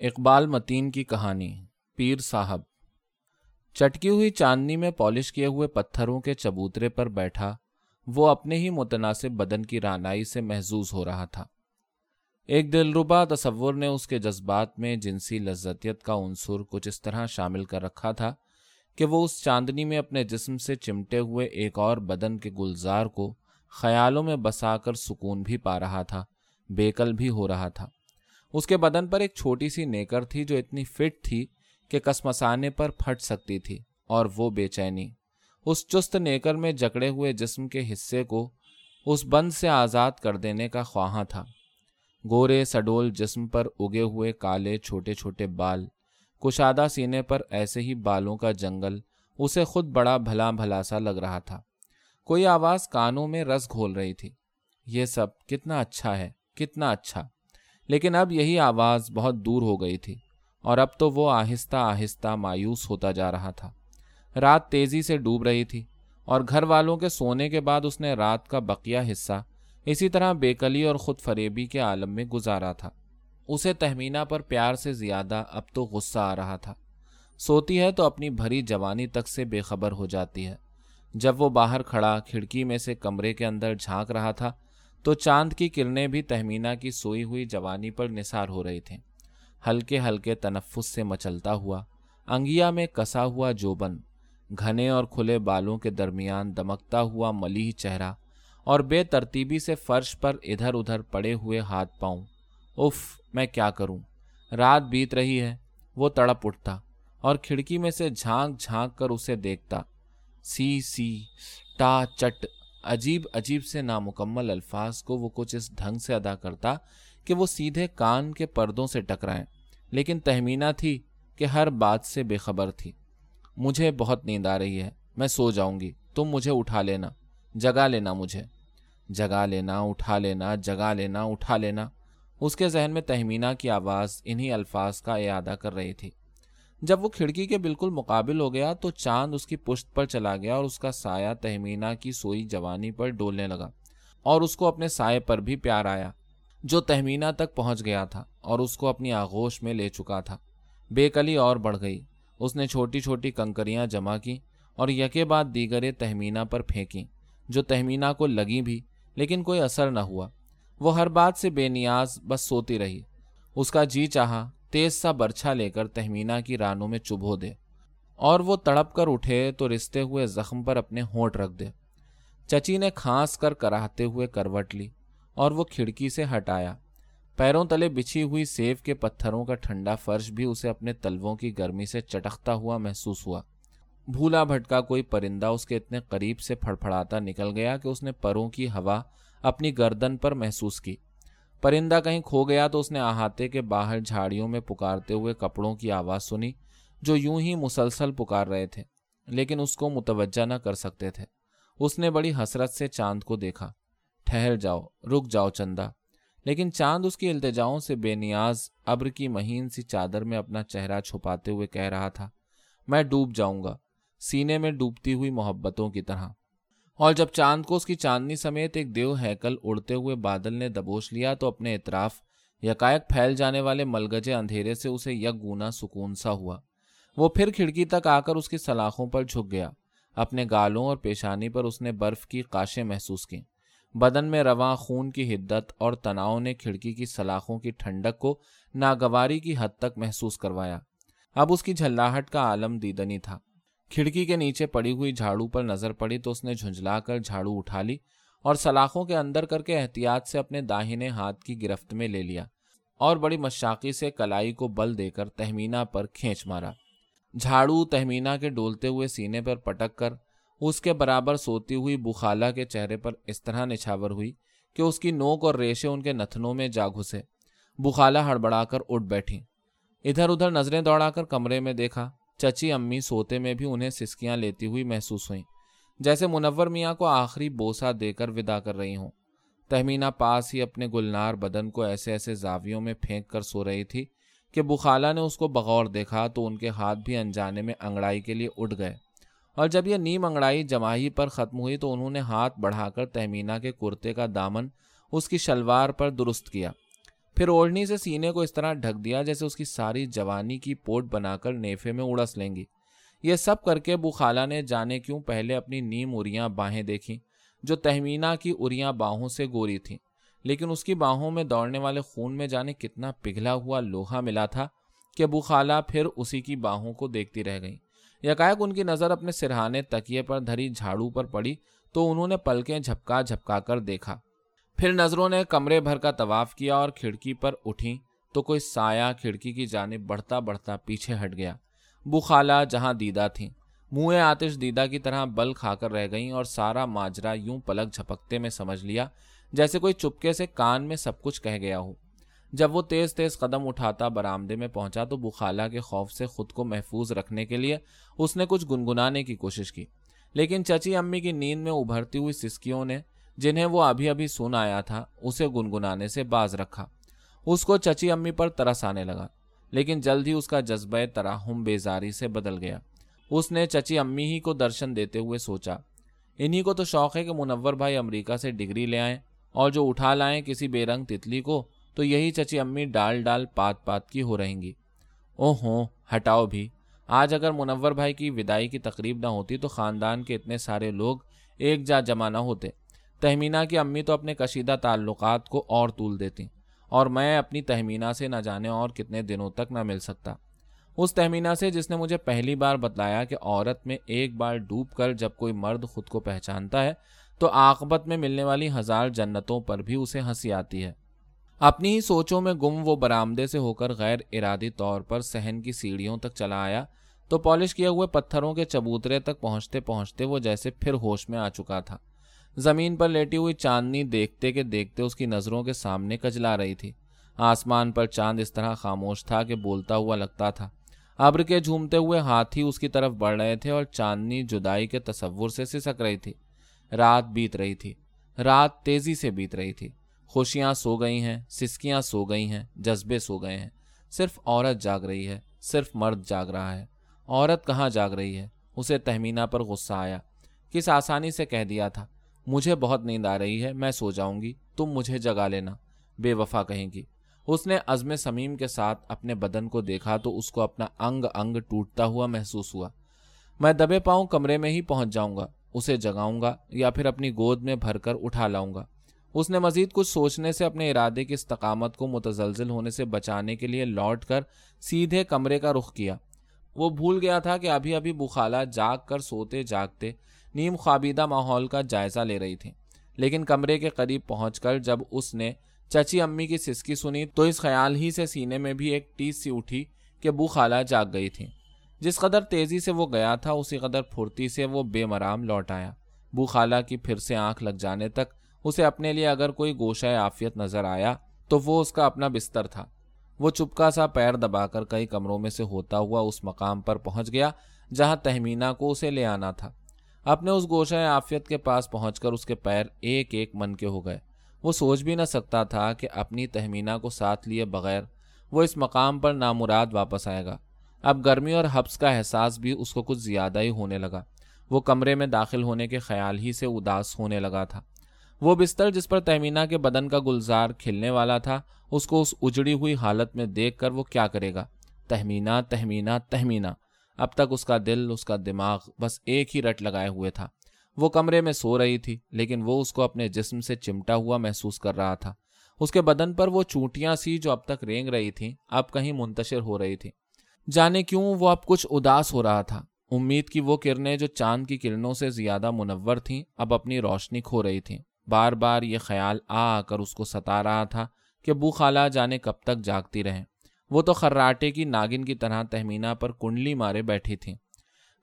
اقبال متین کی کہانی، پیر صاحب۔ چٹکی ہوئی چاندنی میں پالش کیے ہوئے پتھروں کے چبوترے پر بیٹھا، وہ اپنے ہی متناسب بدن کی رانائی سے محظوظ ہو رہا تھا۔ ایک دلربا تصور نے اس کے جذبات میں جنسی لذتیت کا عنصر کچھ اس طرح شامل کر رکھا تھا کہ وہ اس چاندنی میں اپنے جسم سے چمٹے ہوئے ایک اور بدن کے گلزار کو خیالوں میں بسا کر سکون بھی پا رہا تھا، بیکل بھی ہو رہا تھا۔ اس کے بدن پر ایک چھوٹی سی نیکر تھی جو اتنی فٹ تھی کہ کسمسانے پر پھٹ سکتی تھی اور وہ بے چینی۔ اس چست نیکر میں جکڑے ہوئے جسم کے حصے کو اس بند سے آزاد کر دینے کا خواہاں تھا۔ گورے سڈول جسم پر اگے ہوئے کالے چھوٹے چھوٹے بال، کشادہ سینے پر ایسے ہی بالوں کا جنگل، اسے خود بڑا بھلا بھلا سا لگ رہا تھا۔ کوئی آواز کانوں میں رس گھول رہی تھی۔ یہ سب کتنا اچھا ہے، کتنا اچھا۔ لیکن اب یہی آواز بہت دور ہو گئی تھی اور اب تو وہ آہستہ آہستہ مایوس ہوتا جا رہا تھا۔ رات تیزی سے ڈوب رہی تھی اور گھر والوں کے سونے کے بعد اس نے رات کا بقیہ حصہ اسی طرح بیکلی اور خود فریبی کے عالم میں گزارا تھا۔ اسے تہمینہ پر پیار سے زیادہ اب تو غصہ آ رہا تھا۔ سوتی ہے تو اپنی بھری جوانی تک سے بے خبر ہو جاتی ہے۔ جب وہ باہر کھڑا کھڑکی میں سے کمرے کے اندر جھانک رہا تھا تو چاند کی کرنیں بھی تہمینہ کی سوئی ہوئی جوانی پر نثار ہو رہی تھیں ہلکے ہلکے تنفس سے مچلتا ہوا انگیا میں کسا ہوا جوبن، گھنے اور کھلے بالوں کے درمیان دمکتا ہوا ملیح چہرہ اور بے ترتیبی سے فرش پر ادھر ادھر پڑے ہوئے ہاتھ پاؤں۔ اف میں کیا کروں؟ رات بیت رہی ہے، وہ تڑپ اٹھتا اور کھڑکی میں سے جھانک جھانک کر اسے دیکھتا۔ سی سی، ٹا، چٹ۔ عجیب عجیب سے نامکمل الفاظ کو وہ کچھ اس ڈھنگ سے ادا کرتا کہ وہ سیدھے کان کے پردوں سے ٹکرائیں۔ لیکن تہمینہ تھی کہ ہر بات سے بے خبر تھی۔ مجھے بہت نیند آ رہی ہے، میں سو جاؤں گی۔ تم مجھے اٹھا لینا، جگا لینا مجھے۔ جگا لینا، اٹھا لینا، جگا لینا، اٹھا لینا۔ اس کے ذہن میں تہمینہ کی آواز انہی الفاظ کا اعادہ کر رہی تھی۔ جب وہ کھڑکی کے بالکل مقابل ہو گیا تو چاند اس کی پشت پر چلا گیا اور اس کا سایہ تہمینہ کی سوئی جوانی پر ڈولنے لگا اور اس کو اپنے سائے پر بھی پیار آیا جو تہمینہ تک پہنچ گیا تھا اور اس کو اپنی آغوش میں لے چکا تھا۔ بے کلی اور بڑھ گئی۔ اس نے چھوٹی چھوٹی کنکریاں جمع کی اور یکے بعد دیگرے تہمینہ پر پھینکی جو تہمینہ کو لگی بھی لیکن کوئی اثر نہ ہوا۔ وہ ہر بات سے بے نیاز بس سوتی رہی۔ اس کا جی چاہا تیز سا برچھا لے کر تہمینہ کی رانوں میں چبھو دے اور وہ تڑپ کر اٹھے تو رستے ہوئے زخم پر اپنے ہونٹ رکھ دے۔ چچی نے کھانس کر کراہتے ہوئے کروٹ لی اور وہ کھڑکی سے ہٹایا۔ پیروں تلے بچھی ہوئی سیف کے پتھروں کا ٹھنڈا فرش بھی اسے اپنے تلووں کی گرمی سے چٹکتا ہوا محسوس ہوا۔ بھولا بھٹکا کوئی پرندہ اس کے اتنے قریب سے پھڑپڑاتا نکل گیا کہ اس نے پروں کی ہوا اپنی گردن پر محسوس کی۔ پرندہ کہیں کھو گیا تو اس نے احاطے کے باہر جھاڑیوں میں پکارتے ہوئے کپڑوں کی آواز سنی جو یوں ہی مسلسل پکار رہے تھے، لیکن اس کو متوجہ نہ کر سکتے تھے۔ اس نے بڑی حسرت سے چاند کو دیکھا۔ ٹھہر جاؤ، رک جاؤ چندہ۔ لیکن چاند اس کی التجاؤں سے بے نیاز، ابر کی مہین سی چادر میں اپنا چہرہ چھپاتے ہوئے کہہ رہا تھا، میں ڈوب جاؤں گا۔ سینے میں ڈوبتی ہوئی محبتوں کی طرح۔ اور جب چاند کو اس کی چاندنی سمیت ایک دیو ہیکل اڑتے ہوئے بادل نے دبوچ لیا تو اپنے اطراف یکائک پھیل جانے والے ملگجے اندھیرے سے اسے یک گونا سکون سا ہوا۔ وہ پھر کھڑکی تک آ کر اس کی سلاخوں پر جھک گیا۔ اپنے گالوں اور پیشانی پر اس نے برف کی کاشیں محسوس کی بدن میں رواں خون کی حدت اور تناؤ نے کھڑکی کی سلاخوں کی ٹھنڈک کو ناگواری کی حد تک محسوس کروایا۔ اب اس کی جھلاہٹ کا عالم دیدنی تھا۔ کھڑکی کے نیچے پڑی ہوئی جھاڑو پر نظر پڑی تو اس نے جھنجلا کر جھاڑو اٹھا لی اور سلاخوں کے اندر کر کے احتیاط سے اپنے داہنے ہاتھ کی گرفت میں لے لیا اور بڑی مشاقی سے کلائی کو بل دے کر تہمینہ پر کھینچ مارا۔ جھاڑو تہمینہ کے ڈولتے ہوئے سینے پر پٹک کر اس کے برابر سوتی ہوئی بخالہ کے چہرے پر اس طرح نچھاور ہوئی کہ اس کی نوک اور ریشے ان کے نتنوں میں جا گھسے۔ بخالہ ہڑبڑا کر اٹھ بیٹھی۔ ادھر ادھر نظریں دوڑا کر کمرے میں دیکھا۔ چچی امی سوتے میں بھی انہیں سسکیاں لیتی ہوئی محسوس ہوئیں۔ جیسے منور میاں کو آخری بوسا دے کر ودا کر رہی ہوں۔ تہمینہ پاس ہی اپنے گلنار بدن کو ایسے ایسے زاویوں میں پھینک کر سو رہی تھی کہ بخالہ نے اس کو بغور دیکھا تو ان کے ہاتھ بھی انجانے میں انگڑائی کے لیے اٹھ گئے۔ اور جب یہ نیم انگڑائی جماہی پر ختم ہوئی تو انہوں نے ہاتھ بڑھا کر تہمینہ کے کرتے کا دامن اس کی شلوار پر درست کیا۔ پھر اوڑھنی سے سینے کو اس طرح ڈھک دیا جیسے اس کی ساری جوانی کی پوٹ بنا کر نیفے میں اڑس لیں گی۔ یہ سب کر کے بخالہ نے جانے کیوں پہلے اپنی نیم اریاں باہیں دیکھیں، جو تہمینہ کی اریاں باہوں سے گوری تھیں۔ لیکن اس کی باہوں میں دوڑنے والے خون میں جانے کتنا پگھلا ہوا لوہا ملا تھا کہ بخالہ پھر اسی کی باہوں کو دیکھتی رہ گئیں۔ یکائک ان کی نظر اپنے سرہانے تکیے پر دھری جھاڑو پر پڑی تو انہوں نے پلکیں جھپکا جھپکا کر دیکھا۔ پھر نظروں نے کمرے بھر کا طواف کیا اور کھڑکی پر اٹھی تو کوئی سایہ کھڑکی کی جانب بڑھتا بڑھتا پیچھے ہٹ گیا۔ بخالہ جہاں دیدہ تھیں۔ منہ آتش دیدہ کی طرح بل کھا کر رہ گئیں اور سارا ماجرا یوں پلک جھپکتے میں سمجھ لیا جیسے کوئی چپکے سے کان میں سب کچھ کہہ گیا ہو۔ جب وہ تیز تیز قدم اٹھاتا برآمدے میں پہنچا تو بخالہ کے خوف سے خود کو محفوظ رکھنے کے لیے اس نے کچھ گنگنانے کی کوشش کی۔ لیکن چچی امی کی نیند میں ابھرتی ہوئی سسکیوں نے جنہیں وہ ابھی ابھی سن آیا تھا، اسے گنگنانے سے باز رکھا۔ اس کو چچی امی پر ترس آنے لگا، لیکن جلد ہی اس کا جذبہ تراہم بیزاری سے بدل گیا۔ اس نے چچی امی ہی کو درشن دیتے ہوئے سوچا، انہی کو تو شوق ہے کہ منور بھائی امریکہ سے ڈگری لے آئیں اور جو اٹھا لائیں کسی بے رنگ تتلی کو، تو یہی چچی امی ڈال ڈال پات پات کی ہو رہیں گی۔ او ہوں ہٹاؤ بھی۔ آج اگر منور بھائی کی ودائی کی تقریب نہ ہوتی تو خاندان کے اتنے سارے لوگ ایک جا جمع نہ ہوتے۔ تہمینہ کی امی تو اپنے کشیدہ تعلقات کو اور طول دیتی اور میں اپنی تہمینہ سے نہ جانے اور کتنے دنوں تک نہ مل سکتا۔ اس تہمینہ سے جس نے مجھے پہلی بار بتلایا کہ عورت میں ایک بار ڈوب کر جب کوئی مرد خود کو پہچانتا ہے، تو عاقبت میں ملنے والی ہزار جنتوں پر بھی اسے ہنسی آتی ہے۔ اپنی ہی سوچوں میں گم وہ برآمدے سے ہو کر غیر ارادی طور پر سہن کی سیڑھیوں تک چلا آیا، تو پالش کیے ہوئے پتھروں کے چبوترے تک پہنچتے پہنچتے وہ جیسے پھر ہوش میں آ چکا تھا۔ زمین پر لیٹی ہوئی چاندنی دیکھتے کہ دیکھتے اس کی نظروں کے سامنے کجلا رہی تھی۔ آسمان پر چاند اس طرح خاموش تھا کہ بولتا ہوا لگتا تھا۔ ابر کے جھومتے ہوئے ہاتھ ہی اس کی طرف بڑھ رہے تھے اور چاندنی جدائی کے تصور سے سسک رہی تھی۔ رات بیت رہی تھی۔ رات تیزی سے بیت رہی تھی۔ خوشیاں سو گئی ہیں، سسکیاں سو گئی ہیں، جذبے سو گئے ہیں۔ صرف عورت جاگ رہی ہے، صرف مرد جاگ رہا ہے۔ عورت کہاں جاگ رہی ہے؟ اسے تہمینہ پر غصہ آیا۔ کس آسانی سے کہہ دیا تھا۔ مجھے بہت نیند آ رہی ہے، میں سو جاؤں گی، تم مجھے جگا لینا، بے وفا کہیں گی۔ اس نے عزم سمیم کے ساتھ اپنے بدن کو دیکھا تو اس کو اپنا انگ انگ ٹوٹتا ہوا محسوس ہوا۔ میں دبے پاؤں کمرے میں ہی پہنچ جاؤں گا، اسے جگاؤں گا یا پھر اپنی گود میں بھر کر اٹھا لاؤں گا۔ اس نے مزید کچھ سوچنے سے اپنے ارادے کی استقامت کو متزلزل ہونے سے بچانے کے لیے لوٹ کر سیدھے کمرے کا رخ کیا۔ وہ بھول گیا تھا کہ ابھی ابھی بخالہ جاگ کر سوتے جاگتے نیم خوابیدہ ماحول کا جائزہ لے رہی تھی۔ لیکن کمرے کے قریب پہنچ کر جب اس نے چچی امی کی سسکی سنی تو اس خیال ہی سے سینے میں بھی ایک ٹیس سی اٹھی کہ بو خالہ جاگ گئی تھی۔ جس قدر تیزی سے وہ گیا تھا، اسی قدر پھرتی سے وہ بے مرام لوٹ آیا۔ بو خالہ کی پھر سے آنکھ لگ جانے تک اسے اپنے لیے اگر کوئی گوشہ آفیت نظر آیا تو وہ اس کا اپنا بستر تھا۔ وہ چپکا سا پیر دبا کر کئی کمروں میں سے ہوتا ہوا اس مقام پر پہنچ گیا جہاں تہمینہ کو اسے لے آنا تھا۔ اپنے اس گوشہ آفیت کے پاس پہنچ کر اس کے پیر ایک ایک من کے ہو گئے۔ وہ سوچ بھی نہ سکتا تھا کہ اپنی تہمینہ کو ساتھ لیے بغیر وہ اس مقام پر نامراد واپس آئے گا۔ اب گرمی اور حبس کا احساس بھی اس کو کچھ زیادہ ہی ہونے لگا۔ وہ کمرے میں داخل ہونے کے خیال ہی سے اداس ہونے لگا تھا۔ وہ بستر جس پر تہمینہ کے بدن کا گلزار کھلنے والا تھا، اس کو اس اجڑی ہوئی حالت میں دیکھ کر وہ کیا کرے گا؟ تہمینہ تہمینہ تہمینہ۔ اب تک اس کا دل، اس کا دماغ بس ایک ہی رٹ لگائے ہوئے تھا۔ وہ کمرے میں سو رہی تھی، لیکن وہ اس کو اپنے جسم سے چمٹا ہوا محسوس کر رہا تھا۔ اس کے بدن پر وہ چونٹیاں سی جو اب تک رینگ رہی تھیں، اب کہیں منتشر ہو رہی تھی جانے کیوں وہ اب کچھ اداس ہو رہا تھا۔ امید کی وہ کرنیں جو چاند کی کرنوں سے زیادہ منور تھیں، اب اپنی روشنی کھو رہی تھیں۔ بار بار یہ خیال آ آ کر اس کو ستا رہا تھا کہ بو خالہ جانے کب تک جاگتی رہیں۔ وہ تو خراٹے کی ناگن کی طرح تہمینہ پر کنڈلی مارے بیٹھی تھی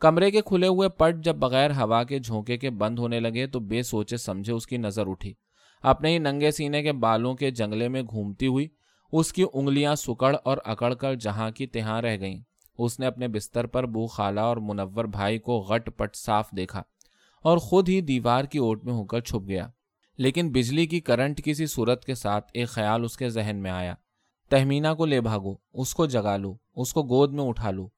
کمرے کے کھلے ہوئے پٹ جب بغیر ہوا کے جھونکے کے بند ہونے لگے تو بے سوچے سمجھے اس کی نظر اٹھی۔ اپنے ہی ننگے سینے کے بالوں کے جنگلے میں گھومتی ہوئی اس کی انگلیاں سکڑ اور اکڑ کر جہاں کی تہاں رہ گئیں۔ اس نے اپنے بستر پر بو خالہ اور منور بھائی کو غٹ پٹ صاف دیکھا اور خود ہی دیوار کی اوٹ میں ہو کر چھپ گیا۔ لیکن بجلی کی کرنٹ کسی صورت کے ساتھ ایک خیال اس کے ذہن میں آیا۔ تہمینہ کو لے بھاگو، اس کو جگا لو، اس کو گود میں اٹھا لو۔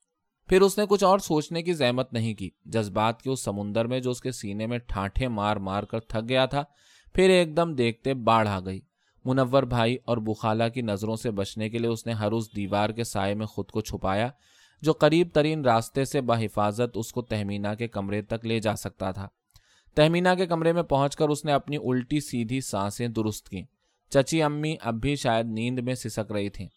پھر اس نے کچھ اور سوچنے کی زحمت نہیں کی۔ جذبات کے اس سمندر میں جو اس کے سینے میں ٹھانٹے مار مار کر تھک گیا تھا، پھر ایک دم دیکھتے باڑھ آ گئی۔ منور بھائی اور بخالہ کی نظروں سے بچنے کے لیے اس نے ہر اس دیوار کے سائے میں خود کو چھپایا، جو قریب ترین راستے سے بحفاظت اس کو تہمینہ کے کمرے تک لے جا سکتا تھا۔ تہمینہ کے کمرے میں پہنچ کر اس نے اپنی الٹی سیدھی سانسیں درست کی چچی امی اب بھی شاید نیند میں سسک رہی تھیں،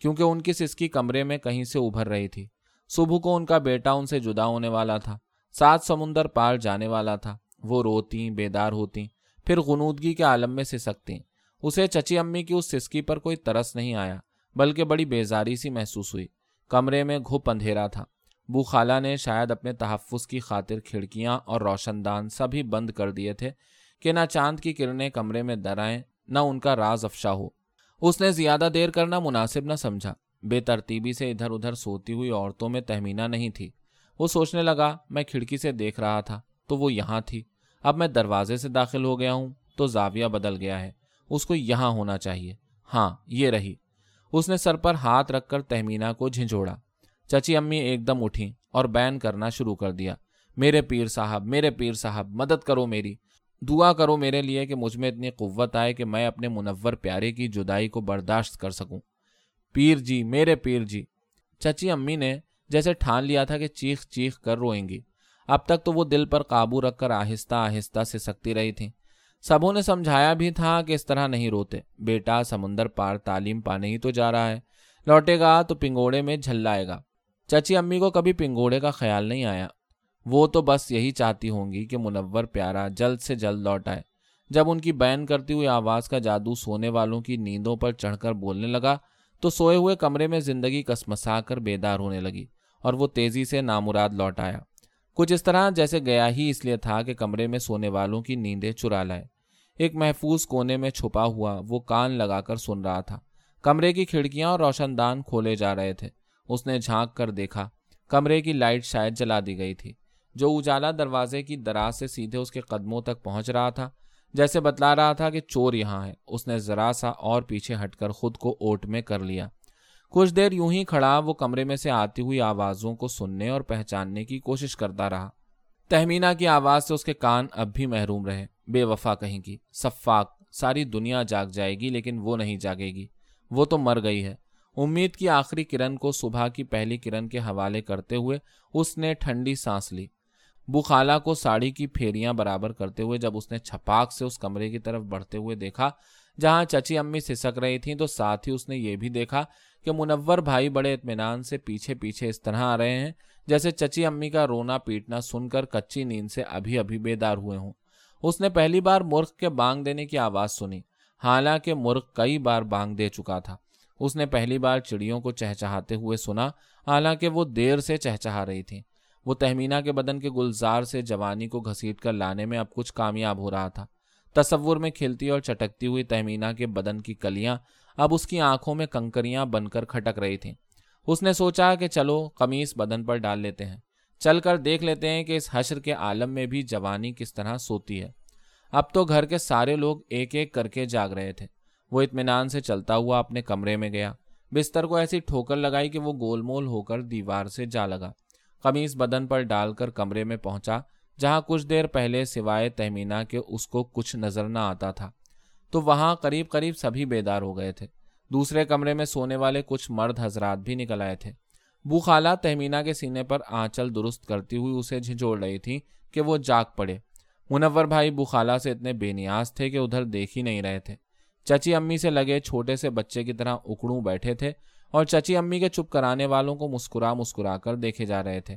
کیونکہ ان کی سسکی کمرے میں کہیں سے ابھر رہی تھی۔ صبح کو ان کا بیٹا ان سے جدا ہونے والا تھا، سات سمندر پار جانے والا تھا۔ وہ روتی، بیدار ہوتی، پھر غنودگی کے عالم میں سسکتی اسے چچی امی کی اس سسکی پر کوئی ترس نہیں آیا، بلکہ بڑی بیزاری سی محسوس ہوئی۔ کمرے میں گھپ اندھیرا تھا۔ بو خالہ نے شاید اپنے تحفظ کی خاطر کھڑکیاں اور روشن دان سبھی بند کر دیے تھے کہ نہ چاند کی کرنیں کمرے میں درائیں نہ ان کا راز افشا ہو۔ اس نے زیادہ دیر کرنا مناسب نہ سمجھا۔ بے ترتیبی سے ادھر ادھر سوتی ہوئی عورتوں میں تہمینہ نہیں تھی۔ وہ سوچنے لگا، میں کھڑکی سے دیکھ رہا تھا تو وہ یہاں تھی۔ اب میں دروازے سے داخل ہو گیا ہوں تو زاویہ بدل گیا ہے۔ اس کو یہاں ہونا چاہیے۔ ہاں یہ رہی۔ اس نے سر پر ہاتھ رکھ کر تہمینہ کو جھنجھوڑا۔ چچی امی ایک دم اٹھی اور بین کرنا شروع کر دیا۔ میرے پیر صاحب، میرے پیر صاحب، مدد کرو میری۔ دعا کرو میرے لیے کہ مجھ میں اتنی قوت آئے کہ میں اپنے منور پیارے کی جدائی کو برداشت کر سکوں۔ پیر جی میرے پیر جی چچی امی نے جیسے ٹھان لیا تھا کہ چیخ چیخ کر روئیں گی۔ اب تک تو وہ دل پر قابو رکھ کر آہستہ آہستہ سے سکتی رہی تھیں۔ سبوں نے سمجھایا بھی تھا کہ اس طرح نہیں روتے۔ بیٹا، سمندر پار، تعلیم پانے ہی تو جا رہا ہے۔ لوٹے گا تو پنگوڑے میں جھلائے گا۔ چچی امی کو کبھی پنگوڑے کا خیال نہیں آیا۔ وہ تو بس یہی چاہتی ہوں گی کہ منور پیارا جلد سے جلد لوٹ آئے۔ جب ان کی بین کرتی ہوئی آواز کا جادو سونے والوں کی نیندوں پر چڑھ کر بولنے لگا تو سوئے ہوئے کمرے میں زندگی کسمسا کر بیدار ہونے لگی اور وہ تیزی سے نامراد لوٹ آیا۔ کچھ اس طرح جیسے گیا ہی اس لیے تھا کہ کمرے میں سونے والوں کی نیندیں چرا لائے۔ ایک محفوظ کونے میں چھپا ہوا وہ کان لگا کر سن رہا تھا۔ کمرے کی کھڑکیاں اور روشن دان کھولے جا رہے تھے۔ اس نے جھانک کر دیکھا۔ کمرے کی لائٹ شاید جلا دی گئی تھی۔ جو اجالا دروازے کی دراز سے سیدھے اس کے قدموں تک پہنچ رہا تھا، جیسے بتلا رہا تھا کہ چور یہاں ہے۔ اس نے ذرا سا اور پیچھے ہٹ کر خود کو اوٹ میں کر لیا۔ کچھ دیر یوں ہی کھڑا، وہ کمرے میں سے آتی ہوئی آوازوں کو سننے اور پہچاننے کی کوشش کرتا رہا۔ تہمینہ کی آواز سے اس کے کان اب بھی محروم رہے۔ بے وفا کہیں گی صفاق، ساری دنیا جاگ جائے گی، لیکن وہ نہیں جاگے گی۔ وہ تو مر گئی ہے۔ امید کی آخری کرن کو صبح کی پہلی کرن کے حوالے کرتے ہوئے اس نے ٹھنڈی سانس لی۔ بخالہ کو ساڑی کی پھیریاں برابر کرتے ہوئے جب اس نے چھپاک سے اس کمرے کی طرف بڑھتے ہوئے دیکھا، جہاں چچی امی سسک رہی تھیں، تو ساتھ ہی اس نے یہ بھی دیکھا کہ منور بھائی بڑے اطمینان سے پیچھے پیچھے اس طرح آ رہے ہیں، جیسے چچی امی کا رونا پیٹنا سن کر کچی نیند سے ابھی ابھی بیدار ہوئے ہوں۔ اس نے پہلی بار مرغ کے بانگ دینے کی آواز سنی، حالانکہ مرغ کئی بار بانگ دے چکا تھا۔ اس نے پہلی بار چڑیوں کو چہچہاتے ہوئے سنا، حالانکہ وہ دیر سے چہچہا رہی تھی وہ تہمینہ کے بدن کے گلزار سے جوانی کو گھسیٹ کر لانے میں اب کچھ کامیاب ہو رہا تھا۔ تصور میں کھلتی اور چٹکتی ہوئی تہمینہ کے بدن کی کلیاں اب اس کی آنکھوں میں کنکریاں بن کر کھٹک رہی تھیں۔ اس نے سوچا کہ چلو قمیص بدن پر ڈال لیتے ہیں۔ چل کر دیکھ لیتے ہیں کہ اس حشر کے عالم میں بھی جوانی کس طرح سوتی ہے۔ اب تو گھر کے سارے لوگ ایک ایک کر کے جاگ رہے تھے۔ وہ اطمینان سے چلتا ہوا اپنے کمرے میں گیا۔ بستر کو ایسی ٹھوکر لگائی کہ وہ گول مول ہو کر دیوار سے جا لگا۔ قمیص بدن پر ڈال کر کمرے میں پہنچا، جہاں کچھ دیر پہلے سوائے تہمینہ کے اس کو کچھ نظر نہ آتا تھا۔ تو وہاں قریب قریب سبھی بیدار ہو گئے تھے۔ دوسرے کمرے میں سونے والے کچھ مرد حضرات بھی نکل آئے تھے۔ بو خالہ تہمینہ کے سینے پر آنچل درست کرتی ہوئی اسے جھنجھوڑ رہی تھی کہ وہ جاگ پڑے۔ منور بھائی بو خالہ سے اتنے بے نیاز تھے کہ ادھر دیکھ ہی نہیں رہے تھے۔ چچی امی سے لگے چھوٹے سے بچے کی طرح اکڑوں بیٹھے تھے۔ اور چچی امی کے چپ کرانے والوں کو مسکرا مسکرا کر دیکھے جا رہے تھے۔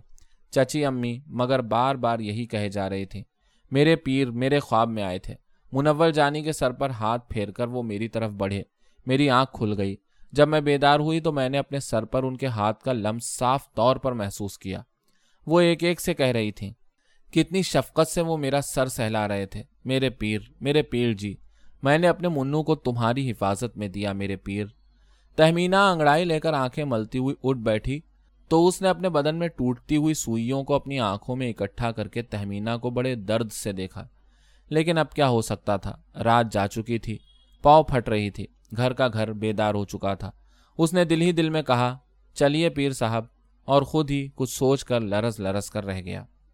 چچی امی مگر بار بار یہی کہے جا رہی تھی میرے پیر میرے خواب میں آئے تھے۔ منور جانی کے سر پر ہاتھ پھیر کر وہ میری طرف بڑھے۔ میری آنکھ کھل گئی۔ جب میں بیدار ہوئی تو میں نے اپنے سر پر ان کے ہاتھ کا لمس صاف طور پر محسوس کیا۔ وہ ایک ایک سے کہہ رہی تھی کتنی شفقت سے وہ میرا سر سہلا رہے تھے۔ میرے پیر میرے پیر جی میں نے اپنے منو کو تمہاری حفاظت میں دیا، میرے پیر۔ تہمینہ انگڑائی لے کر آنکھیں ملتی ہوئی اٹھ بیٹھی تو اس نے اپنے بدن میں ٹوٹتی ہوئی سوئیوں کو اپنی آنکھوں میں اکٹھا کر کے تہمینہ کو بڑے درد سے دیکھا۔ لیکن اب کیا ہو سکتا تھا؟ رات جا چکی تھی، پاؤ پھٹ رہی تھی، گھر کا گھر بیدار ہو چکا تھا۔ اس نے دل ہی دل میں کہا، چلیے پیر صاحب، اور خود ہی کچھ سوچ کر لرز لرز کر رہ گیا۔